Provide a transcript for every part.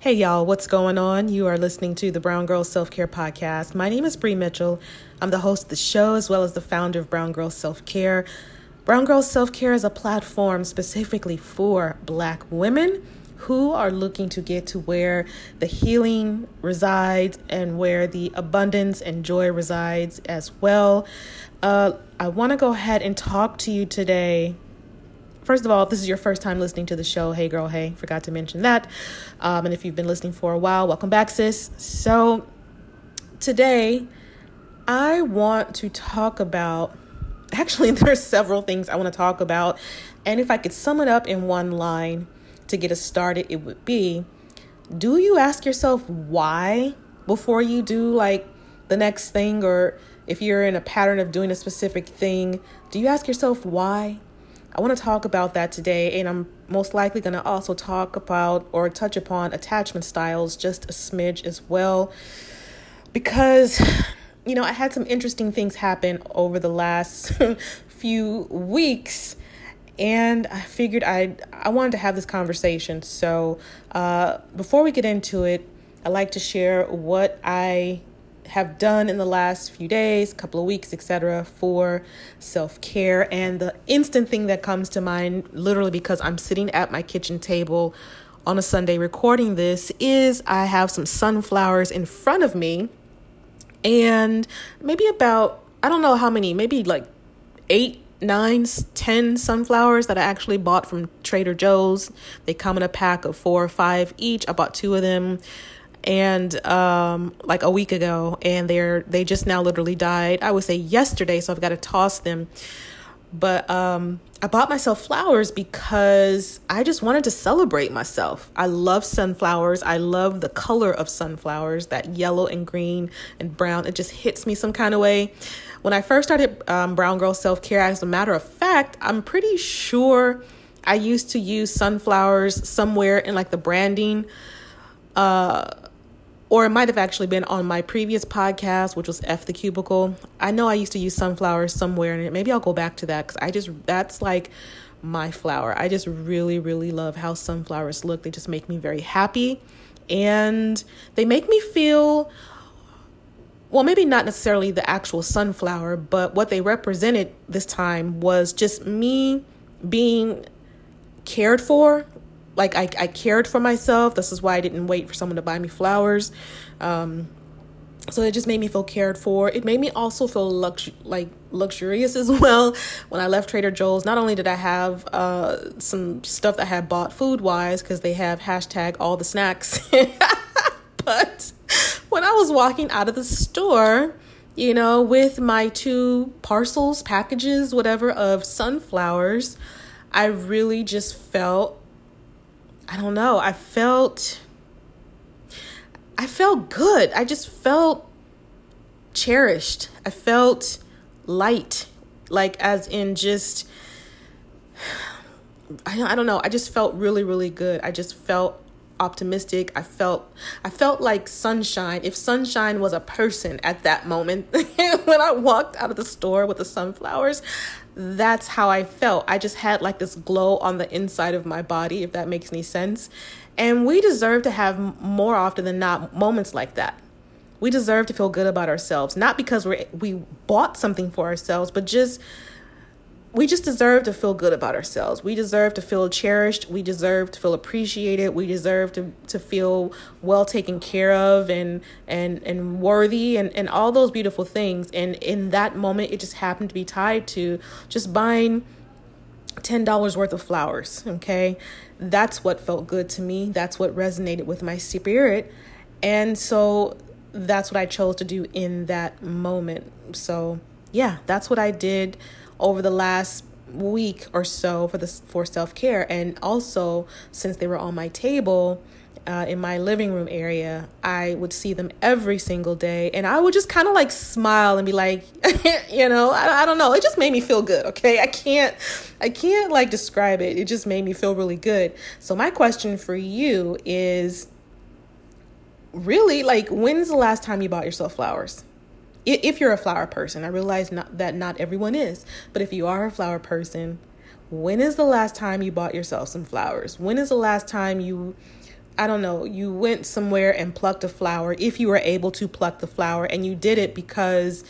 Hey y'all, what's going on? You are listening to the Brown Girl Self Care Podcast. My name is Bree Mitchell. I'm the host of the show as well as the founder of Brown Girl Self Care. Brown Girl Self Care is a platform specifically for black women who are looking to get to where the healing resides and where the abundance and joy resides as well. Uh, I want to go ahead and talk to you today First of all, if this is your first time listening to the show, hey girl, hey, forgot to mention that. Um, and if you've been listening for a while, welcome back, sis. So today, I want to talk about. Actually, there are several things I want to talk about, and if I could sum it up in one line to get us started, it would be: Do you ask yourself why before you do like the next thing, or if you're in a pattern of doing a specific thing, do you ask yourself why? I want to talk about that today, and I'm most likely going to also talk about or touch upon attachment styles just a smidge as well. Because, you know, I had some interesting things happen over the last few weeks and I figured I I wanted to have this conversation. So uh, before we get into it, I'd like to share what I have done in the last few days, couple of weeks, etc., for self care. And the instant thing that comes to mind, literally because I'm sitting at my kitchen table on a Sunday recording this, is I have some sunflowers in front of me, and maybe about, I don't know how many, maybe like eight nine, ten sunflowers that I actually bought from Trader Joe's. They come in a pack of four or five each. I bought two of them and um like a week ago and they're they just now literally died. I would say yesterday so i've got to toss them. But um i bought myself flowers because i just wanted to celebrate myself. I love sunflowers. I love the color of sunflowers that yellow and green and brown. It just hits me some kind of way. When i first started um, brown girl self-care as a matter of fact i'm pretty sure i used to use sunflowers somewhere in like the branding uh or it might have actually been on my previous podcast, which was F the Cubicle. I know I used to use sunflowers somewhere it. Maybe I'll go back to that because I just, that's like my flower. I just really, really love how sunflowers look. They just make me very happy and they make me feel well, maybe not necessarily the actual sunflower, but what they represented this time was just me being cared for like I, I cared for myself. This is why I didn't wait for someone to buy me flowers. Um, so it just made me feel cared for. It made me also feel lux- like luxurious as well. When I left Trader Joe's, not only did I have uh, some stuff that I had bought food wise because they have hashtag all the snacks, but when I was walking out of the store, you know, with my two parcels, packages, whatever of sunflowers, I really just felt I don't know. I felt I felt good. I just felt cherished. I felt light. Like as in just I I don't know. I just felt really really good. I just felt optimistic. I felt I felt like sunshine. If sunshine was a person at that moment when I walked out of the store with the sunflowers, that's how I felt. I just had like this glow on the inside of my body if that makes any sense. And we deserve to have more often than not moments like that. We deserve to feel good about ourselves, not because we we bought something for ourselves, but just we just deserve to feel good about ourselves. We deserve to feel cherished. We deserve to feel appreciated. We deserve to, to feel well taken care of and and and worthy and, and all those beautiful things. And in that moment it just happened to be tied to just buying ten dollars worth of flowers. Okay. That's what felt good to me. That's what resonated with my spirit. And so that's what I chose to do in that moment. So yeah, that's what I did over the last week or so for this for self-care. And also since they were on my table uh, in my living room area i would see them every single day. And i would just kind of like smile and be like you know I, I don't know. It just made me feel good okay? I can't i can't like describe it. It just made me feel really good. So my question for you is really like when's the last time you bought yourself flowers if you're a flower person, I realize not, that not everyone is, but if you are a flower person, when is the last time you bought yourself some flowers? When is the last time you I don't know, you went somewhere and plucked a flower, if you were able to pluck the flower, and you did it because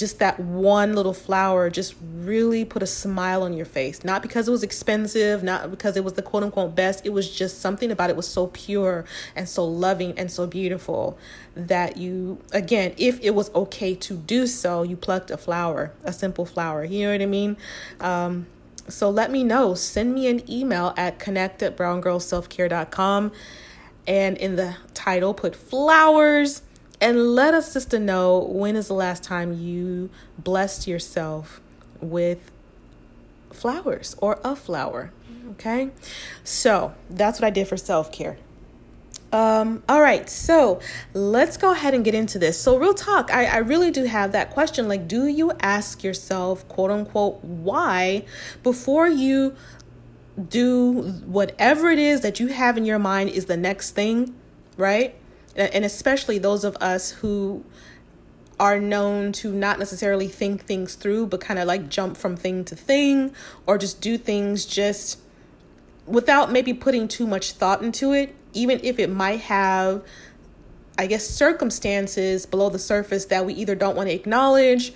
just that one little flower just really put a smile on your face. Not because it was expensive, not because it was the quote unquote best. It was just something about it was so pure and so loving and so beautiful that you, again, if it was okay to do so, you plucked a flower, a simple flower. You know what I mean? Um, so let me know. Send me an email at connect at browngirlselfcare.com and in the title put flowers and let us sister know when is the last time you blessed yourself with flowers or a flower. Okay. So that's what I did for self care. Um, all right, so let's go ahead and get into this. So, real talk, I, I really do have that question. Like, do you ask yourself, quote unquote, why before you do whatever it is that you have in your mind is the next thing, right? And especially those of us who are known to not necessarily think things through, but kind of like jump from thing to thing or just do things just without maybe putting too much thought into it even if it might have, I guess, circumstances below the surface that we either don't want to acknowledge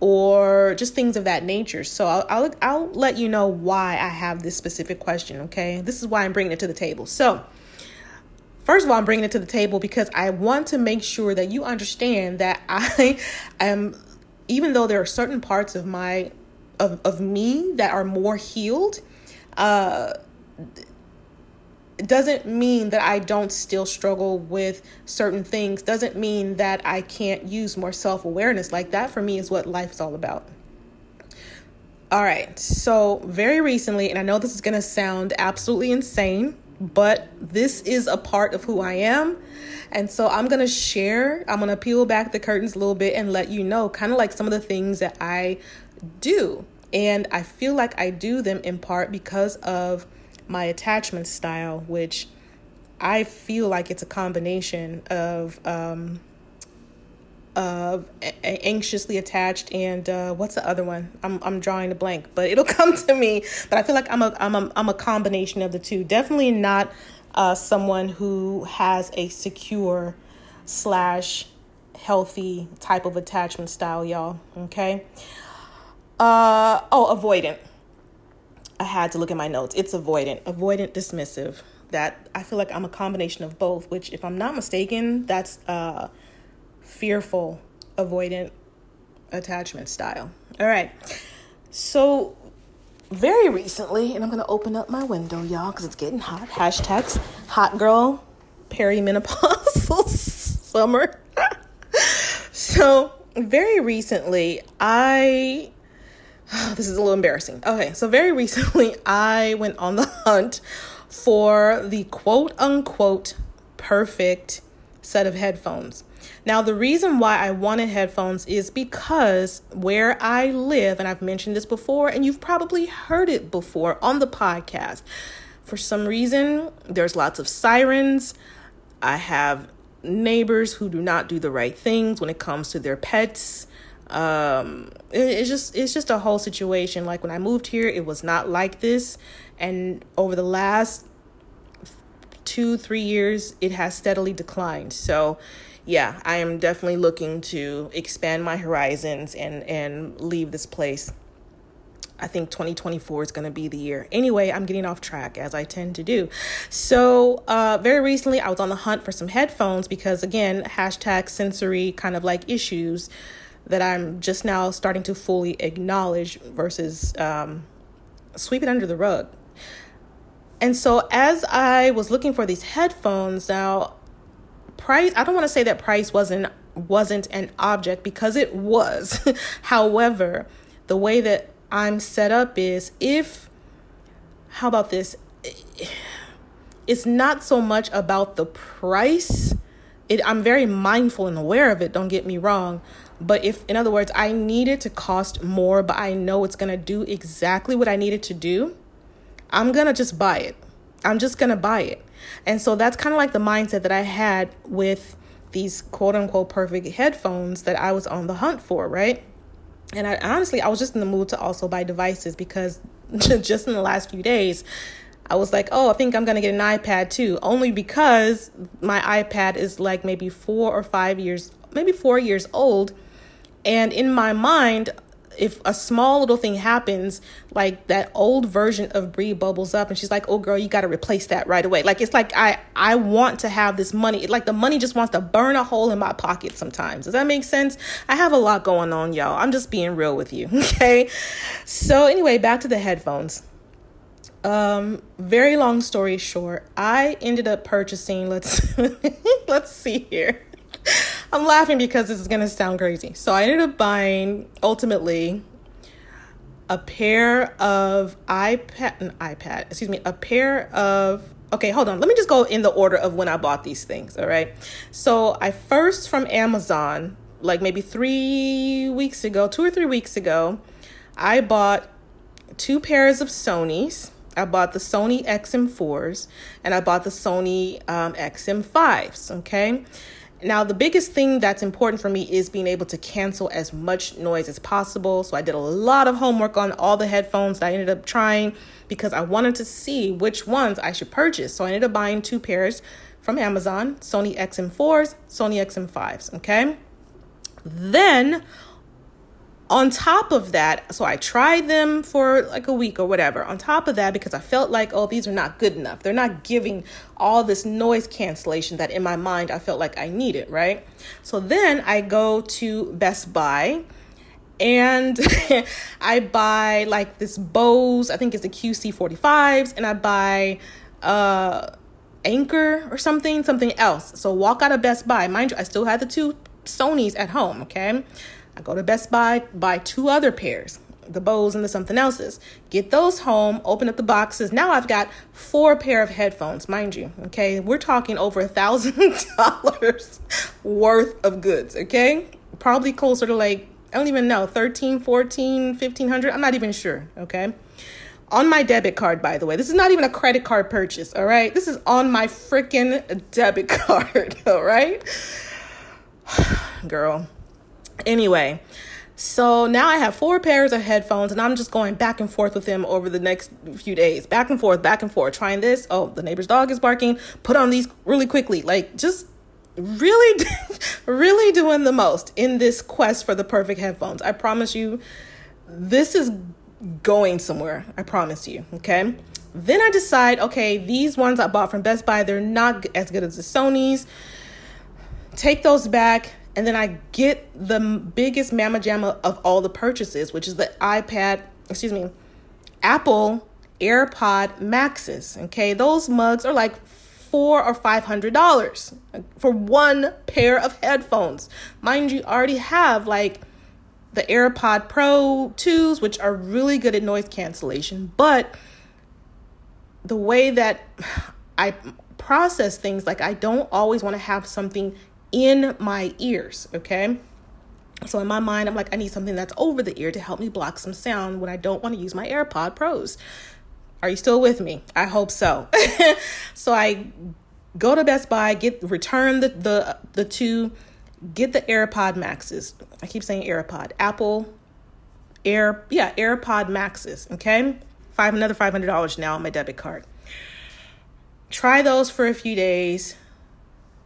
or just things of that nature. So I'll, I'll, I'll let you know why I have this specific question. Okay, this is why I'm bringing it to the table. So. First of all, I'm bringing it to the table because I want to make sure that you understand that I am, even though there are certain parts of my, of, of me that are more healed, uh, doesn't mean that I don't still struggle with certain things, doesn't mean that I can't use more self awareness. Like that for me is what life is all about. All right, so very recently, and I know this is gonna sound absolutely insane, but this is a part of who I am. And so I'm gonna share, I'm gonna peel back the curtains a little bit and let you know kind of like some of the things that I do. And I feel like I do them in part because of my attachment style, which I feel like it's a combination of um, of a- anxiously attached and uh, what's the other one? I'm I'm drawing a blank, but it'll come to me. But I feel like I'm a I'm a, I'm a combination of the two. Definitely not uh, someone who has a secure slash healthy type of attachment style, y'all. Okay. Uh oh, avoidant. I had to look at my notes. It's avoidant, avoidant, dismissive. That I feel like I'm a combination of both, which, if I'm not mistaken, that's uh, fearful, avoidant attachment style. All right. So, very recently, and I'm going to open up my window, y'all, because it's getting hot. Hashtags hot girl, perimenopausal summer. so, very recently, I Oh, this is a little embarrassing. Okay, so very recently I went on the hunt for the quote unquote perfect set of headphones. Now, the reason why I wanted headphones is because where I live, and I've mentioned this before, and you've probably heard it before on the podcast, for some reason, there's lots of sirens. I have neighbors who do not do the right things when it comes to their pets um it, it's just it's just a whole situation like when i moved here it was not like this and over the last two three years it has steadily declined so yeah i am definitely looking to expand my horizons and and leave this place I think 2024 is going to be the year. Anyway, I'm getting off track as I tend to do. So, uh, very recently, I was on the hunt for some headphones because, again, hashtag sensory kind of like issues that I'm just now starting to fully acknowledge versus um, sweep it under the rug. And so as I was looking for these headphones, now price I don't want to say that price wasn't wasn't an object because it was. However, the way that I'm set up is if how about this? It's not so much about the price. It, I'm very mindful and aware of it, don't get me wrong. But if, in other words, I need it to cost more, but I know it's going to do exactly what I need it to do, I'm going to just buy it. I'm just going to buy it. And so that's kind of like the mindset that I had with these quote unquote perfect headphones that I was on the hunt for, right? And I honestly, I was just in the mood to also buy devices because just in the last few days, I was like, oh, I think I'm going to get an iPad too, only because my iPad is like maybe four or five years, maybe four years old. And in my mind, if a small little thing happens, like that old version of Bree bubbles up and she's like, "Oh girl, you got to replace that right away." Like it's like I I want to have this money. Like the money just wants to burn a hole in my pocket sometimes. Does that make sense? I have a lot going on, y'all. I'm just being real with you, okay? So anyway, back to the headphones. Um very long story short, I ended up purchasing, let's let's see here. I'm laughing because this is going to sound crazy. So I ended up buying ultimately a pair of iPad, an iPad, excuse me, a pair of okay, hold on. Let me just go in the order of when I bought these things, all right? So I first from Amazon, like maybe three weeks ago, two or three weeks ago, I bought two pairs of Sony's. I bought the Sony XM4s and I bought the Sony um, XM5s, okay? Now, the biggest thing that's important for me is being able to cancel as much noise as possible. So, I did a lot of homework on all the headphones that I ended up trying because I wanted to see which ones I should purchase. So, I ended up buying two pairs from Amazon Sony XM4s, Sony XM5s. Okay. Then on top of that, so I tried them for like a week or whatever. On top of that, because I felt like, oh, these are not good enough. They're not giving all this noise cancellation that in my mind I felt like I needed, right? So then I go to Best Buy and I buy like this Bose, I think it's the QC45s, and I buy uh Anker or something, something else. So walk out of Best Buy. Mind you, I still had the two Sony's at home, okay? I go to Best Buy, buy two other pairs, the Bose and the something else's. Get those home, open up the boxes. Now I've got four pair of headphones, mind you. Okay, we're talking over a thousand dollars worth of goods. Okay, probably closer to like I don't even know 13, 14, 1500. I'm not even sure. Okay. On my debit card, by the way. This is not even a credit card purchase, all right? This is on my freaking debit card, all right? Girl, Anyway, so now I have four pairs of headphones and I'm just going back and forth with them over the next few days. Back and forth, back and forth, trying this. Oh, the neighbor's dog is barking. Put on these really quickly. Like just really really doing the most in this quest for the perfect headphones. I promise you this is going somewhere. I promise you, okay? Then I decide, okay, these ones I bought from Best Buy, they're not as good as the Sony's. Take those back and then I get the biggest mamma jamma of all the purchases, which is the iPad, excuse me, Apple AirPod Maxes. Okay, those mugs are like four or five hundred dollars for one pair of headphones. Mind you, already have like the AirPod Pro 2s, which are really good at noise cancellation, but the way that I process things, like I don't always want to have something in my ears, okay? So in my mind, I'm like, I need something that's over the ear to help me block some sound when I don't want to use my AirPod Pros. Are you still with me? I hope so. so I go to Best Buy, get return the the the two, get the AirPod Maxes. I keep saying AirPod, Apple Air, yeah, AirPod Maxes. Okay, five another five hundred dollars now on my debit card. Try those for a few days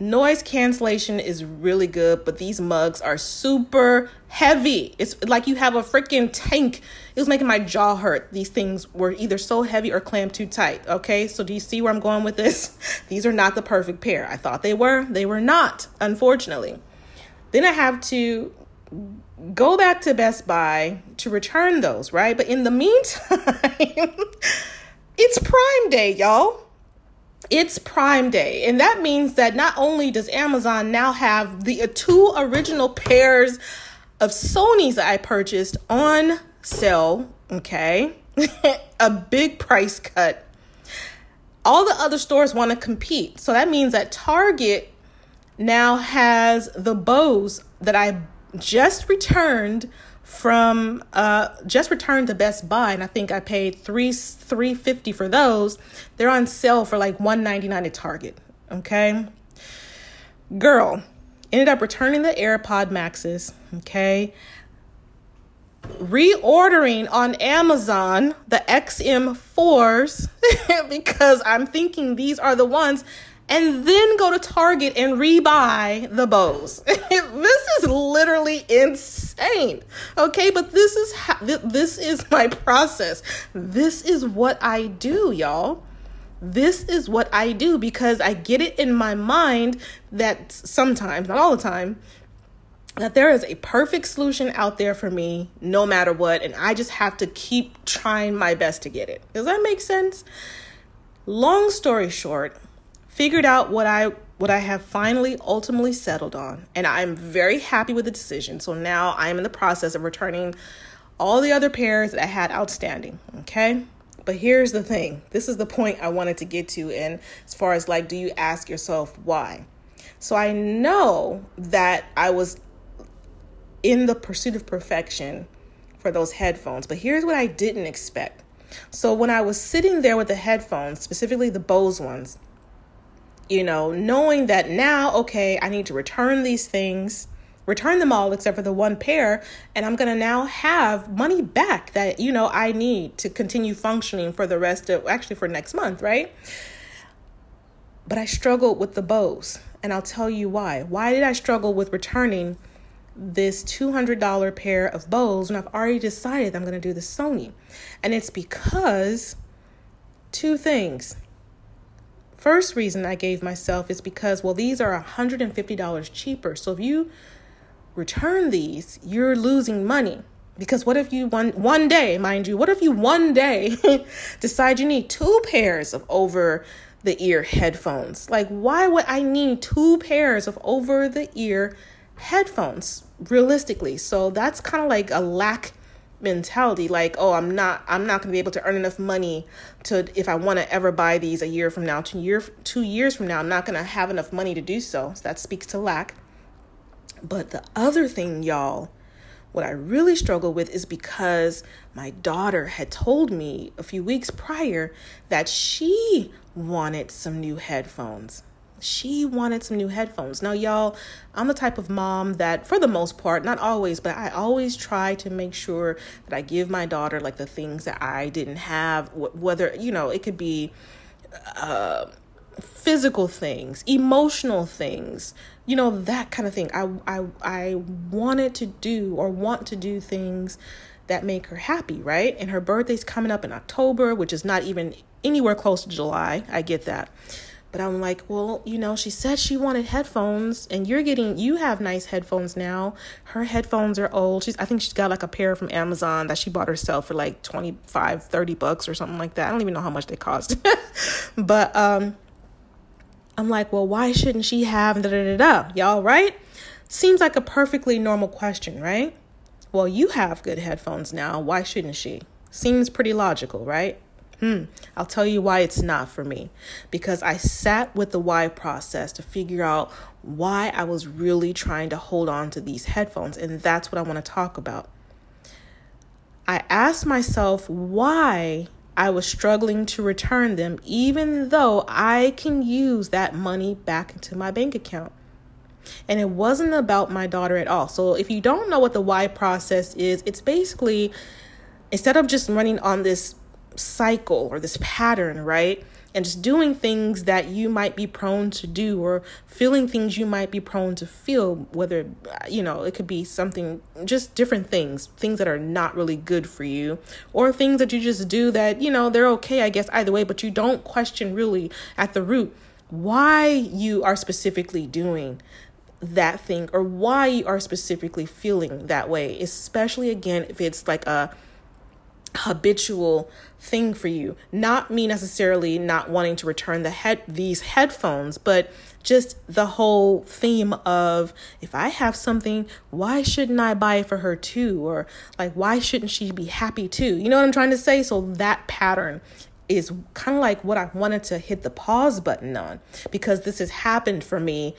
Noise cancellation is really good, but these mugs are super heavy. It's like you have a freaking tank. It was making my jaw hurt. These things were either so heavy or clamped too tight. Okay, so do you see where I'm going with this? These are not the perfect pair. I thought they were, they were not, unfortunately. Then I have to go back to Best Buy to return those, right? But in the meantime, it's Prime Day, y'all it's Prime Day, and that means that not only does Amazon now have the uh, two original pairs of Sony's I purchased on sale, okay, a big price cut. All the other stores want to compete, so that means that Target now has the Bose that I just returned from uh just returned to Best Buy and I think I paid 3 350 for those. They're on sale for like 199 at Target, okay? Girl, ended up returning the AirPod Maxes, okay? reordering on Amazon the XM4s because I'm thinking these are the ones and then go to Target and rebuy the Bose. this is literally insane. Okay, but this is how, this is my process. This is what I do, y'all. This is what I do because I get it in my mind that sometimes, not all the time, that there is a perfect solution out there for me no matter what and I just have to keep trying my best to get it. Does that make sense? Long story short, figured out what I what I have finally ultimately settled on and I'm very happy with the decision. So now I'm in the process of returning all the other pairs that I had outstanding, okay? But here's the thing. This is the point I wanted to get to and as far as like do you ask yourself why? So I know that I was in the pursuit of perfection for those headphones. But here's what I didn't expect. So when I was sitting there with the headphones, specifically the Bose ones, you know, knowing that now, okay, I need to return these things, return them all except for the one pair, and I'm gonna now have money back that, you know, I need to continue functioning for the rest of actually for next month, right? But I struggled with the Bose, and I'll tell you why. Why did I struggle with returning? this $200 pair of Bose when I've already decided I'm to do the Sony. And it's because two things. First reason I gave myself is because, well, these are $150 cheaper. So if you return these, you're losing money. Because what if you one one day, mind you, what if you one day decide you need two pairs of over the ear headphones? Like why would I need two pairs of over the ear headphones realistically. So that's kind of like a lack mentality like oh i'm not i'm not going to be able to earn enough money to if i want to ever buy these a year from now two year two years from now i'm not going to have enough money to do so. so that speaks to lack but the other thing y'all what i really struggle with is because my daughter had told me a few weeks prior that she wanted some new headphones she wanted some new headphones. Now, y'all, I'm the type of mom that, for the most part, not always, but I always try to make sure that I give my daughter like the things that I didn't have, whether, you know, it could be uh, physical things, emotional things, you know, that kind of thing. I, I, I wanted to do or want to do things that make her happy, right? And her birthday's coming up in October, which is not even anywhere close to July. I get that. But I'm like, well, you know, she said she wanted headphones and you're getting you have nice headphones now. Her headphones are old. She's I think she's got like a pair from Amazon that she bought herself for like 25, 30 bucks or something like that. I don't even know how much they cost. but um I'm like, well, why shouldn't she have da da da da? Y'all right? Seems like a perfectly normal question, right? Well, you have good headphones now. Why shouldn't she? Seems pretty logical, right? Hmm. I'll tell you why it's not for me. Because I sat with the why process to figure out why I was really trying to hold on to these headphones. And that's what I want to talk about. I asked myself why I was struggling to return them, even though I can use that money back into my bank account. And it wasn't about my daughter at all. So if you don't know what the why process is, it's basically instead of just running on this cycle or this pattern, right? And just doing things that you might be prone to do or feeling things you might be prone to feel, whether, you know, it could be something, just different things, things that are not really good for you, or things that you just do that, you know, they're okay, I guess, either way, but you don't question really at the root why you are specifically doing that thing or why you are specifically feeling that way, especially again if it's like a habitual thing for you. Not me necessarily not wanting to return the head these headphones but just the whole theme of if i have something why shouldn't i buy it for her too? Or like why shouldn't she be happy too? You know what i'm trying to say? So that pattern is kind of like what i wanted to hit the pause button on because this has happened for me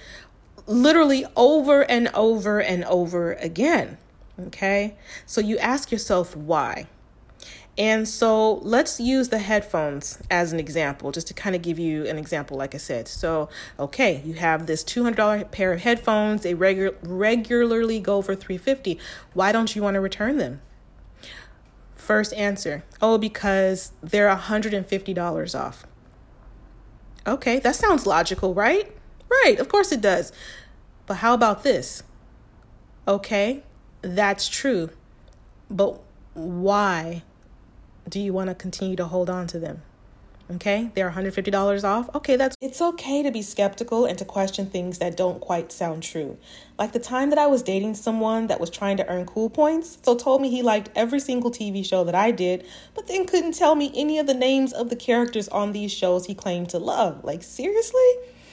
literally over and over and over again okay? So you ask yourself why and so let's use the headphones as an example, just to kind of give you an example, like I said. So, okay, you have this $200 pair of headphones. They regu- regularly go for 350. Why don't you want to return them? First answer oh, because they're $150 off. Okay, that sounds logical, right? Right, of course it does. But how about this? Okay, that's true. But why do you want to continue to hold on to them? Okay, they're $150 off. Okay, that's it's okay to be skeptical and to question things that don't quite sound true. Like the time that I was dating someone that was trying to earn cool points, so told me he liked every single TV show that I did, but then couldn't tell me any of the names of the characters on these shows he claimed to love. Like, seriously?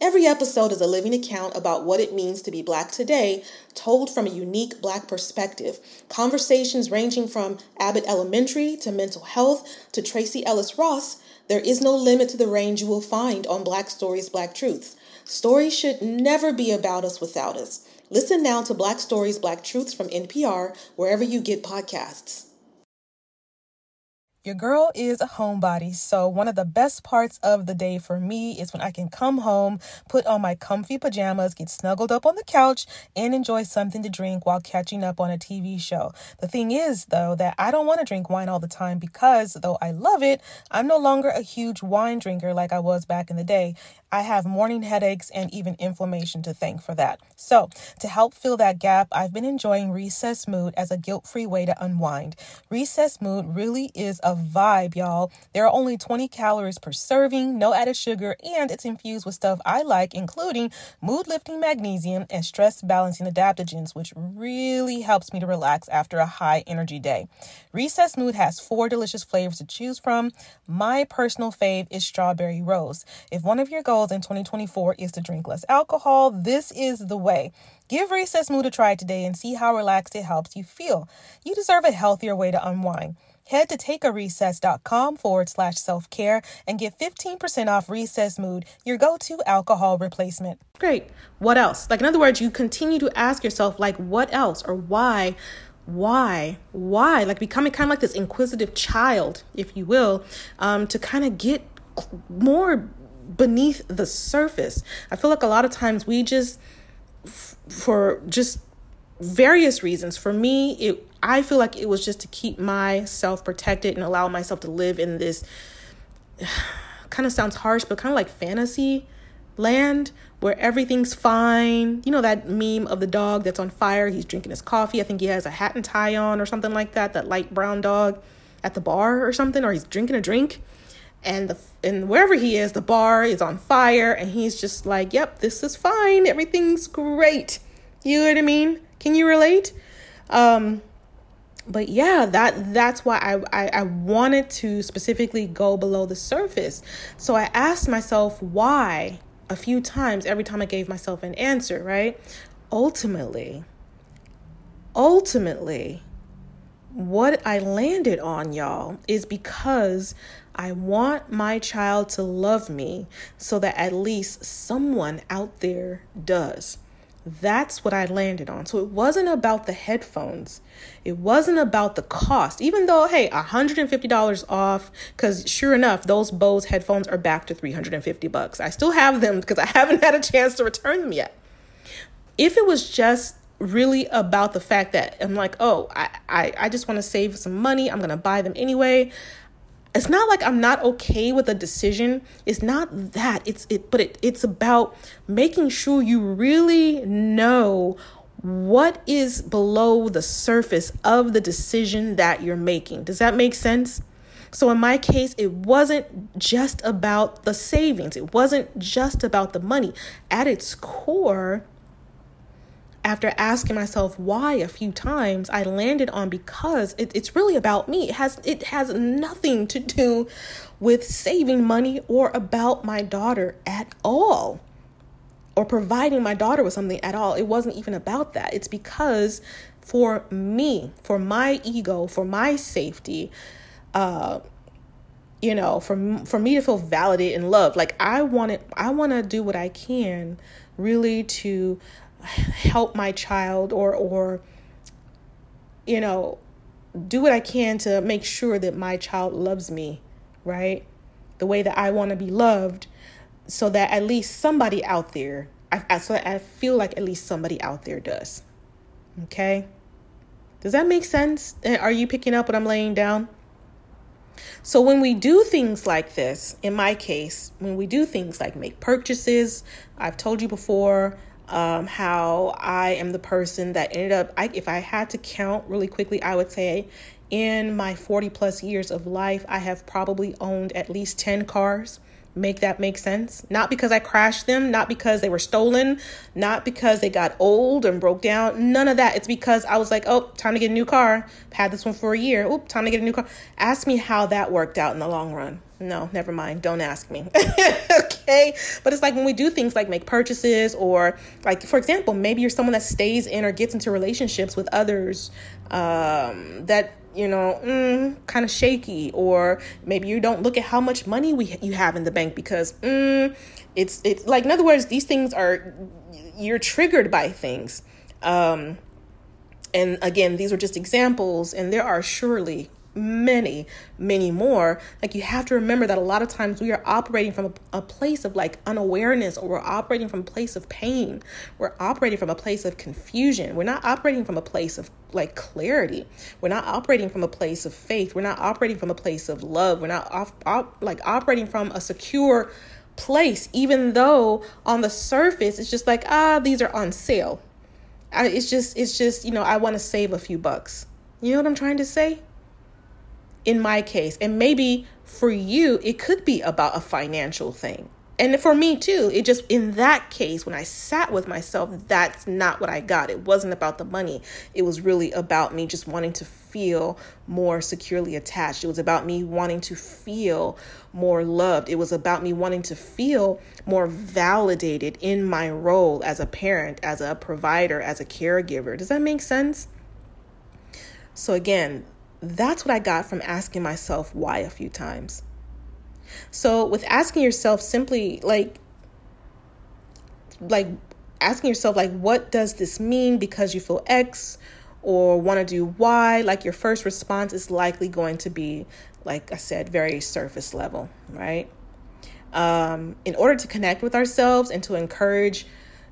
Every episode is a living account about what it means to be Black today, told from a unique Black perspective. Conversations ranging from Abbott Elementary to mental health to Tracee Ellis Ross. There is no limit to the range you will find on Black Stories, Black Truths. Stories should never be about us without us. Listen now to Black Stories, Black Truths from NPR, wherever you get podcasts. Your girl is a homebody, so one of the best parts of the day for me is when I can come home, put on my comfy pajamas, get snuggled up on the couch, and enjoy something to drink while catching up on a TV show. The thing is, though, that I don't want to drink wine all the time because, though I love it, I'm no longer a huge wine drinker like I was back in the day. I have morning headaches and even inflammation to thank for that. So, to help fill that gap, I've been enjoying Recess Mood as a guilt free way to unwind. Recess Mood really is a vibe, y'all. There are only 20 calories per serving, no added sugar, and it's infused with stuff I like, including mood lifting magnesium and stress balancing adaptogens, which really helps me to relax after a high energy day. Recess Mood has four delicious flavors to choose from. My personal fave is strawberry rose. If one of your goals in 2024 is to drink less alcohol, this is the way. Give Recess Mood a try today and see how relaxed it helps you feel. You deserve a healthier way to unwind. Head to takearecess.com forward slash self care and get 15% off Recess Mood, your go to alcohol replacement. Great. What else? Like, in other words, you continue to ask yourself, like, what else or why? Why? Why? Like, becoming kind of like this inquisitive child, if you will, um, to kind of get more beneath the surface. I feel like a lot of times we just, f- for just various reasons, for me, it I feel like it was just to keep myself protected and allow myself to live in this kind of sounds harsh, but kind of like fantasy land where everything's fine. You know that meme of the dog that's on fire? He's drinking his coffee. I think he has a hat and tie on or something like that, that light brown dog at the bar or something, or he's drinking a drink and the and wherever he is the bar is on fire and he's just like yep this is fine everything's great you know what i mean can you relate um but yeah that that's why I, I i wanted to specifically go below the surface so i asked myself why a few times every time i gave myself an answer right ultimately ultimately what I landed on, y'all, is because I want my child to love me so that at least someone out there does. That's what I landed on. So it wasn't about the headphones. It wasn't about the cost, even though, hey, $150 off, because sure enough, those Bose headphones are back to 350 bucks. I still have them because I haven't had a chance to return them yet. If it was just really about the fact that I'm like, oh, I, I, I just want to save some money. I'm going to buy them anyway. It's not like I'm not okay with a decision. It's not that. It's it, but it, it's about making sure you really know what is below the surface of the decision that you're making. Does that make sense? So, in my case, it wasn't just about the savings, it wasn't just about the money. At its core, after asking myself why a few times, I landed on because it, it's really about me. It has it has nothing to do with saving money or about my daughter at all. Or providing my daughter with something at all. It wasn't even about that. It's because for me, for my ego, for my safety, uh, you know, for for me to feel validated and loved. Like I want it, I want to do what I can, really to help my child or or you know do what I can to make sure that my child loves me, right? The way that I want to be loved so that at least somebody out there I, I so I feel like at least somebody out there does. Okay? Does that make sense? Eh, are you picking up what I'm laying down? So, when we do things like this, in my case, when we do things like make purchases, I've told you before, um, how I am the person that ended up, I, if I had to count really quickly, I would say in my 40 plus years of life, I have probably owned at least 10 cars. Make that make sense? Not because I crashed them, not because they were stolen, not because they got old and broke down. None of that. It's because I was like, oh, time to get a new car. had this one for a year. Oh, time to get a new car. Ask me how that worked out in the long run. No, never mind. Don't ask me. okay. But it's like when we do things like make purchases, or like, for example, maybe you're someone that stays in or gets into relationships with others um, that you know, mm, kind of shaky, or maybe you don't look at how much money we you have in the bank because mm, it's it's like in other words, these things are you're triggered by things. Um, and again, these are just examples, and there are surely many, many more. Like you have to remember that a lot of times we are operating from a, a, place of like unawareness or we're operating from a place of pain. We're operating from a place of confusion. We're not operating from a place of like clarity. We're not operating from a place of faith. We're not operating from a place of love. We're not off, op, like operating from a secure place, even though on the surface it's just like, ah, these are on sale. I, it's just, it's just, you know, I want to save a few bucks. You know what I'm trying to say? In my case. And maybe for you, it could be about a financial thing. And for me too, it just, in that case, when I sat with myself, that's not what I got. It wasn't about the money. It was really about me just wanting to feel more securely attached. It was about me wanting to feel more loved. It was about me wanting to feel more validated in my role as a parent, as a provider, as a caregiver. Does that make sense? So, again, that's what I got from asking myself why a few times. So, with asking yourself simply like, like asking yourself, like, what does this mean because you feel X or want to do Y, like your first response is likely going to be, like I said, very surface level, right? Um, in order to connect with ourselves and to encourage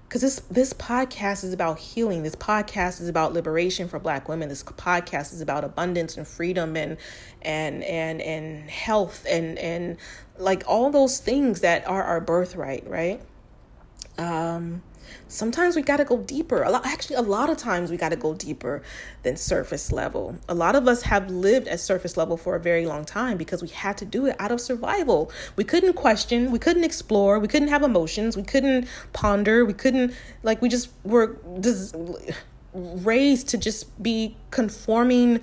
because this this podcast is about healing. This podcast is about liberation for black women. This podcast is about abundance and freedom and and and and health and and like all those things that are our birthright right? Um sometimes we got to go deeper. A lot actually a lot of times we got to go deeper than surface level. A lot of us have lived at surface level for a very long time because we had to do it out of survival. We couldn't question we couldn't explore we couldn't have emotions we couldn't ponder we couldn't like we just were just raised to just be conforming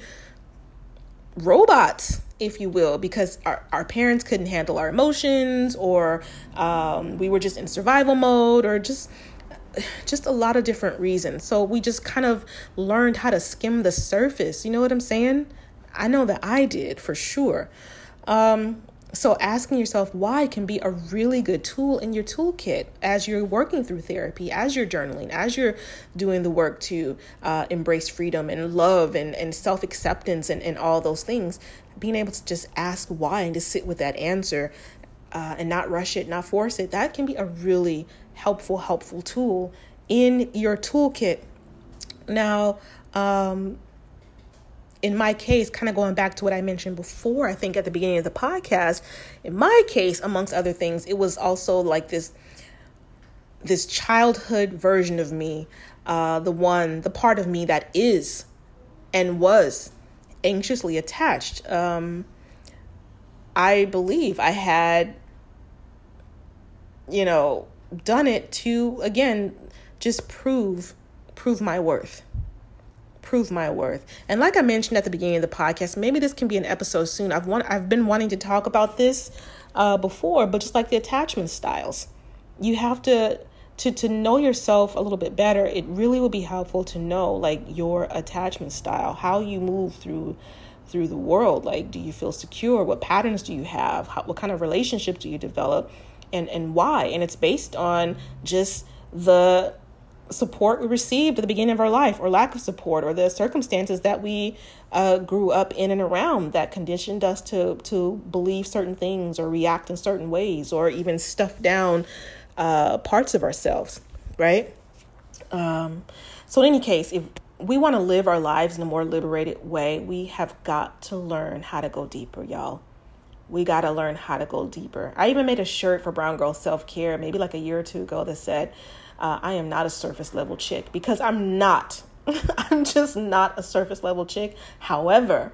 robots if you will, because our, our parents couldn't handle our emotions, or um, we were just in survival mode, or just just a lot of different reasons. So we just kind of learned how to skim the surface. You know what I'm saying? I know that I did for sure. Um, so, asking yourself why can be a really good tool in your toolkit as you're working through therapy, as you're journaling, as you're doing the work to uh, embrace freedom and love and, and self acceptance and, and all those things. Being able to just ask why and to sit with that answer uh, and not rush it, not force it, that can be a really helpful, helpful tool in your toolkit. Now, um, in my case, kind of going back to what I mentioned before, I think at the beginning of the podcast, in my case, amongst other things, it was also like this this childhood version of me, uh, the one, the part of me that is and was anxiously attached. Um, I believe I had, you know, done it to again just prove prove my worth prove my worth. And like I mentioned at the beginning of the podcast, maybe this can be an episode soon. I've want I've been wanting to talk about this uh, before, but just like the attachment styles, you have to to to know yourself a little bit better. It really will be helpful to know like your attachment style, how you move through through the world. Like, do you feel secure? What patterns do you have? How, what kind of relationship do you develop? And and why? And it's based on just the support we received at the beginning of our life or lack of support or the circumstances that we uh, grew up in and around that conditioned us to to believe certain things or react in certain ways or even stuff down uh, parts of ourselves right um, so in any case if we want to live our lives in a more liberated way we have got to learn how to go deeper y'all we got to learn how to go deeper. I even made a shirt for Brown Girl Self Care maybe like a year or two ago that said, uh, I am not a surface level chick because I'm not. I'm just not a surface level chick. However,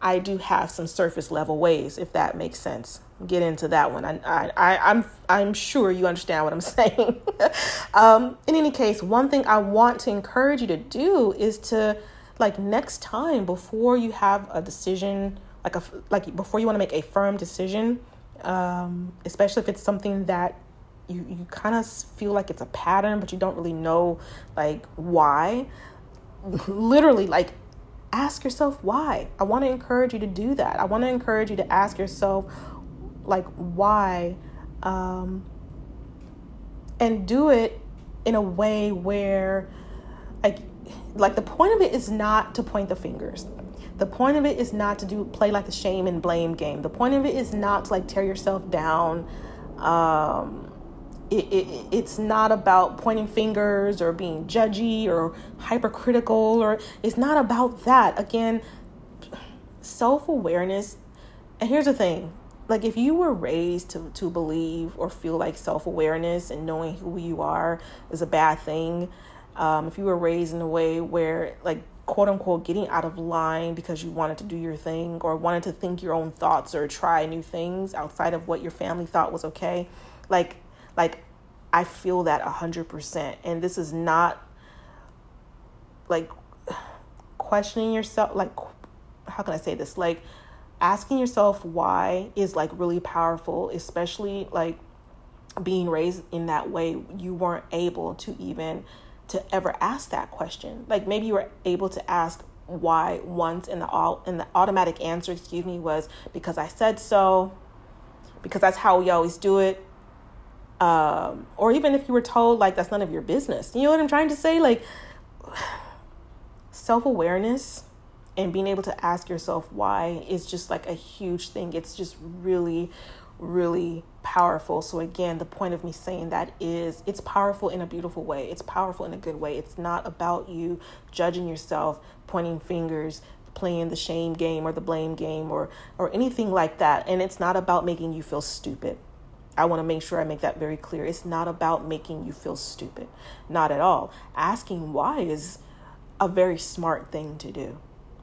I do have some surface level ways, if that makes sense. Get into that one. I, I, I I'm, I'm sure you understand what I'm saying. um, in any case, one thing I want to encourage you to do is to, like, next time before you have a decision, like a, like before you want to make a firm decision, um, especially if it's something that you you kind of feel like it's a pattern but you don't really know like why literally like ask yourself why. I want to encourage you to do that. I want to encourage you to ask yourself like why um and do it in a way where like like the point of it is not to point the fingers the point of it is not to do play like the shame and blame game. The point of it is not to like tear yourself down. Um it, it, it's not about pointing fingers or being judgy or hypercritical or it's not about that. Again self-awareness and here's the thing. Like if you were raised to, to believe or feel like self-awareness and knowing who you are is a bad thing um, if you were raised in a way where like quote unquote getting out of line because you wanted to do your thing or wanted to think your own thoughts or try new things outside of what your family thought was okay like like I feel that a hundred percent. And this is not like questioning yourself like how can I say this? Like asking yourself why is like really powerful, especially like being raised in that way you weren't able to even to ever ask that question. Like maybe you were able to ask why once and the all and the automatic answer, excuse me, was because I said so, because that's how we always do it, um, or even if you were told like that's none of your business. You know what i'm trying to say? Like self-awareness and being able to ask yourself why is just like a huge thing. It's just really really powerful so again the point of me saying that is it's powerful in a beautiful way it's powerful in a good way it's not about you judging yourself pointing fingers playing the shame game or the blame game or or anything like that and it's not about making you feel stupid I want to make sure I make that very clear. It's not about making you feel stupid. Not at all. Asking why is a very smart thing to do.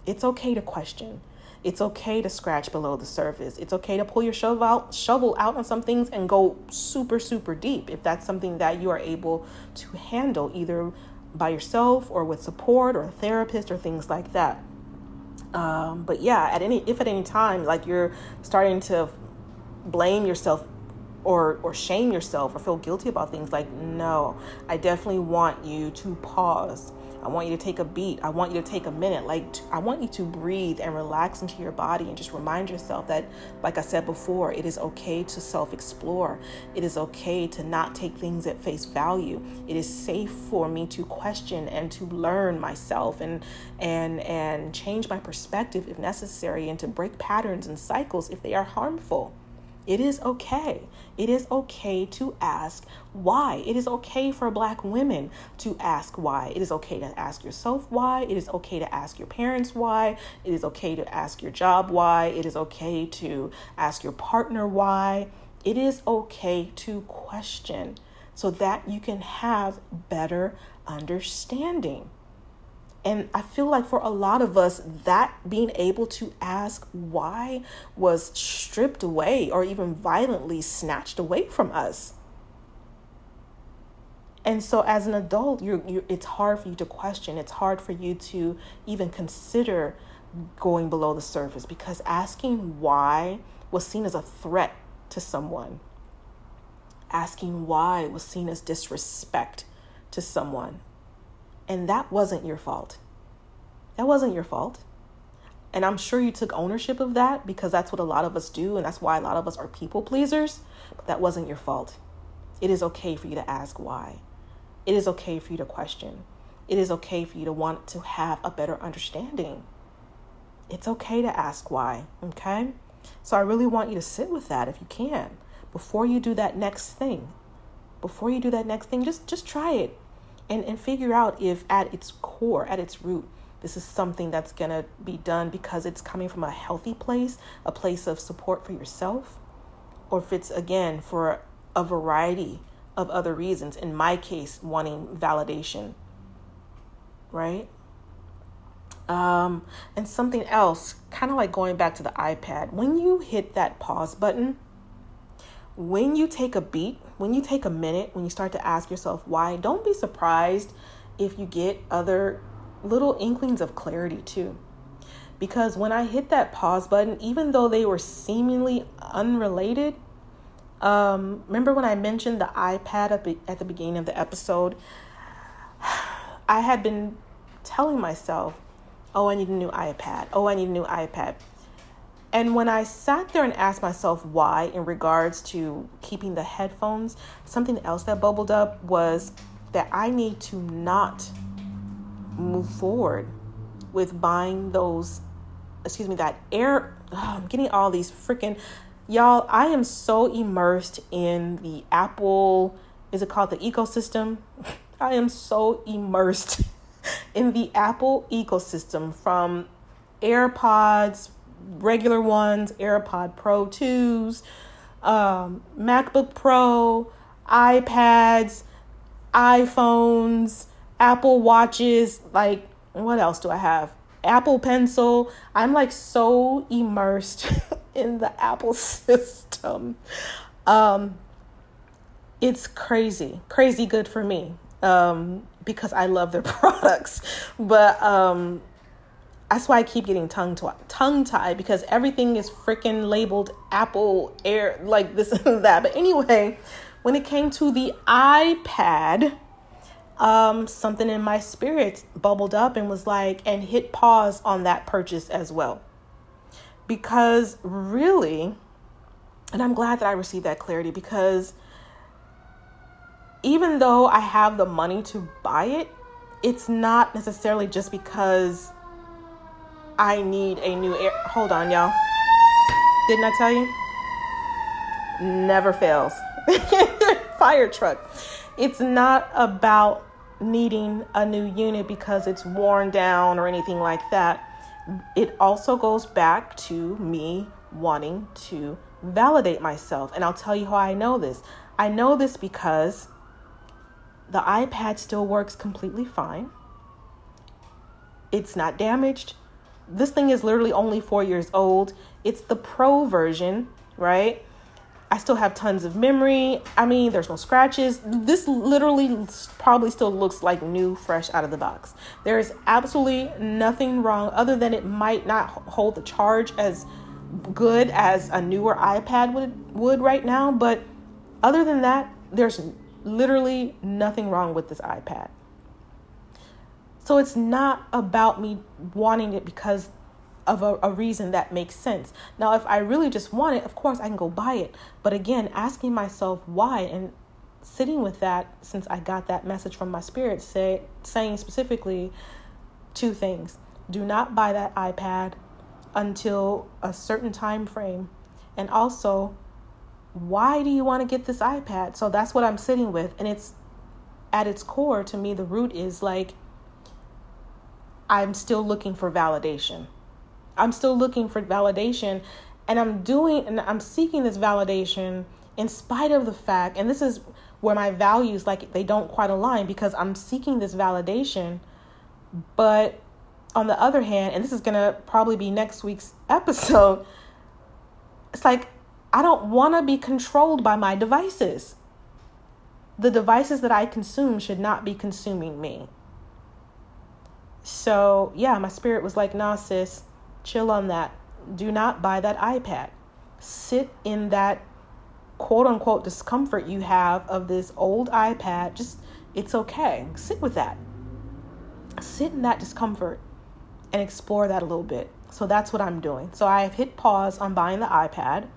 It's okay to question. It's okay to scratch below the surface. It's okay to pull your shovel out, shovel out on some things and go super, super deep if that's something that you are able to handle either by yourself or with support or a therapist or things like that. Um, but yeah, at any if at any time like you're starting to blame yourself or or shame yourself or feel guilty about things like no i definitely want you to pause I want you to take a beat. I want you to take a minute. Like, I want you to breathe and relax into your body and just remind yourself that, like I said before, it is okay to self explore. It is okay to not take things at face value. It is safe for me to question and to learn myself and, and, and change my perspective if necessary and to break patterns and cycles if they are harmful. It is okay. It is okay to ask why. It is okay for black women to ask why. It is okay to ask yourself why. It is okay to ask your parents why. It is okay to ask your job why. It is okay to ask your partner why. It is okay to question so that you can have better understanding. And I feel like for a lot of us, that being able to ask why was stripped away or even violently snatched away from us. And so, as an adult, you're, you're, it's hard for you to question. It's hard for you to even consider going below the surface because asking why was seen as a threat to someone. Asking why was seen as disrespect to someone. And that wasn't your fault. That wasn't your fault. And I'm sure you took ownership of that because that's what a lot of us do. And that's why a lot of us are people pleasers. But that wasn't your fault. It is okay for you to ask why. It is okay for you to question. It is okay for you to want to have a better understanding. It's okay to ask why, okay? So I really want you to sit with that if you can. Before you do that next thing, before you do that next thing, just just try it and, and figure out if at its core, at its root, this is something that's going to be done because it's coming from a healthy place, a place of support for yourself, or if it's again for a variety of other reasons. In my case, wanting validation, right? Um, and something else, kind of like going back to the iPad, when you hit that pause button, when you take a beat, when you take a minute, when you start to ask yourself why, don't be surprised if you get other little inklings of clarity too. Because when I hit that pause button, even though they were seemingly unrelated, um, remember when I mentioned the iPad at the, at the beginning of the episode? I had been telling myself, oh, I need a new iPad. Oh, I need a new iPad. And when I sat there and asked myself why, in regards to keeping the headphones, something else that bubbled up was that I need to not move forward with buying those, excuse me, that air. I'm getting all these freaking, y'all. I am so immersed in the Apple, is it called the ecosystem? I am so immersed in the Apple ecosystem from AirPods, regular ones, AirPod Pro 2s, um, MacBook Pro, iPads, iPhones, Apple Watches, like, what else do I have? Apple Pencil. I'm like so immersed in the Apple system. Um, it's crazy, crazy good for me um, because I love their products. But um, that's why I keep getting tongue to tongue tied because everything is freaking labeled Apple Air like this and that. But anyway, when it came to the iPad, um, something in my spirit bubbled up and was like, and hit pause on that purchase as well. Because really, and I'm glad that I received that clarity because even though I have the money to buy it, it's not necessarily just because I need a new air. Hold on, y'all. Didn't I tell you? Never fails. Fire truck. It's not about needing a new unit because it's worn down or anything like that. It also goes back to me wanting to validate myself. And I'll tell you how I know this. I know this because the iPad still works completely fine. It's not damaged this thing is literally only four years old. It's the pro version, right? I still have tons of memory. I mean, there's no scratches. This literally probably still looks like new, fresh out of the box. There is absolutely nothing wrong other than it might not hold the charge as good as a newer iPad would would right now, but Other than that, there's literally nothing wrong with this iPad. So it's not about me wanting it because of a, a, reason that makes sense. Now, if I really just want it, of course I can go buy it. But again, asking myself why and sitting with that since I got that message from my spirit say saying specifically two things. Do not buy that iPad until a certain time frame. And also, why do you want to get this iPad? So that's what I'm sitting with and it's at its core to me the root is like I'm still looking for validation. I'm still looking for validation and I'm doing and I'm seeking this validation in spite of the fact and this is where my values like they don't quite align because I'm seeking this validation. But on the other hand and this is going to probably be next week's episode it's like I don't want to be controlled by my devices. The devices that I consume should not be consuming me so yeah my spirit was like nah sis chill on that. Do not buy that iPad. Sit in that quote unquote discomfort you have of this old iPad. Just, it's okay. Sit with that. Sit in that discomfort and explore that a little bit. So that's what I'm doing. So I have hit pause on buying the iPad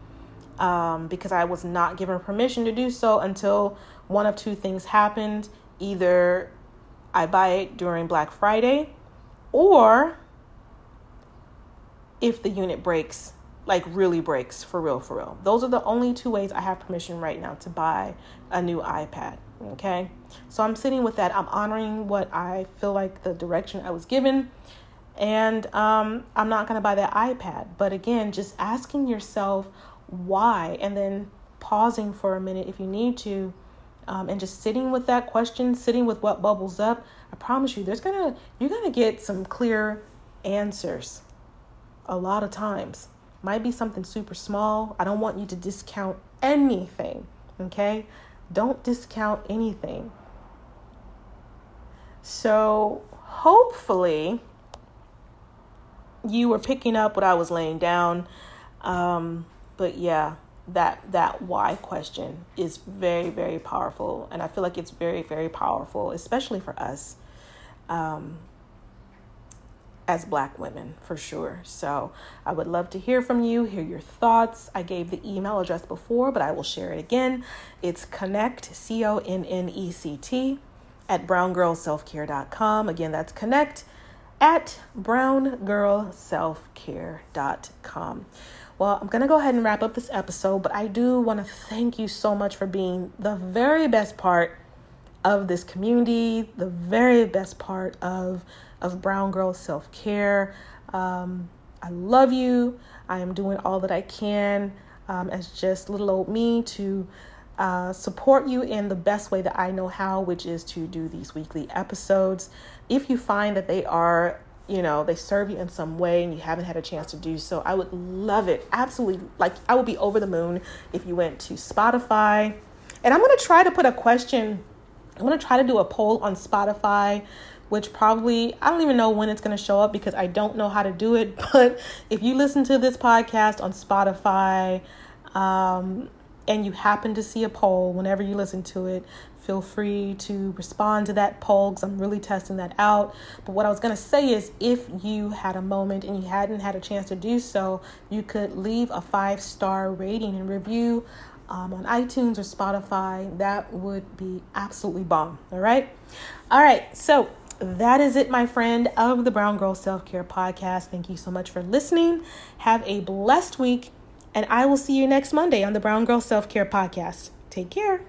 um, because I was not given permission to do so until one of two things happened. Either I buy it during Black Friday or if the unit breaks, like really breaks for real, for real. Those are the only two ways I have permission right now to buy a new iPad. Okay. So I'm sitting with that. I'm honoring what I feel like the direction I was given. And um, I'm not to buy that iPad. But again, just asking yourself why and then pausing for a minute if you need to. Um, and just sitting with that question, sitting with what bubbles up, I promise you, there's gonna you're gonna get some clear answers a lot of times. Might be something super small. I don't want you to discount anything, okay? Don't discount anything. So, hopefully, you were picking up what I was laying down. Um, but yeah, that that why question is very very powerful, and I feel like it's very very powerful, especially for us. Um, as black women for sure. So I would love to hear from you, hear your thoughts. I gave the email address before, but I will share it again. It's connect, C O N N E C T, at browngirlselfcare.com. Again, that's connect at browngirlselfcare.com. Well, I'm going to go ahead and wrap up this episode, but I do want to thank you so much for being the very best part of this community, the very best part of of Brown Girl Self Care. Um, I love you. I am doing all that I can um, as just little old me to uh, support you in the best way that I know how, which is to do these weekly episodes. If you find that they are, you know, they serve you in some way and you haven't had a chance to do so, I would love it. Absolutely. Like, I would be over the moon if you went to Spotify. And I'm going to try to put a question, I'm going to try to do a poll on Spotify which probably I don't even know when it's going to show up because I don't know how to do it. But if you listen to this podcast on Spotify um, and you happen to see a poll whenever you listen to it, feel free to respond to that poll because I'm really testing that out. But what I was going to say is if you had a moment and you hadn't had a chance to do so, you could leave a five star rating and review. Um, on iTunes or Spotify, that would be absolutely bomb. All right. All right. So that is it, my friend, of the Brown Girl Self Care Podcast. Thank you so much for listening. Have a blessed week, and I will see you next Monday on the Brown Girl Self Care Podcast. Take care.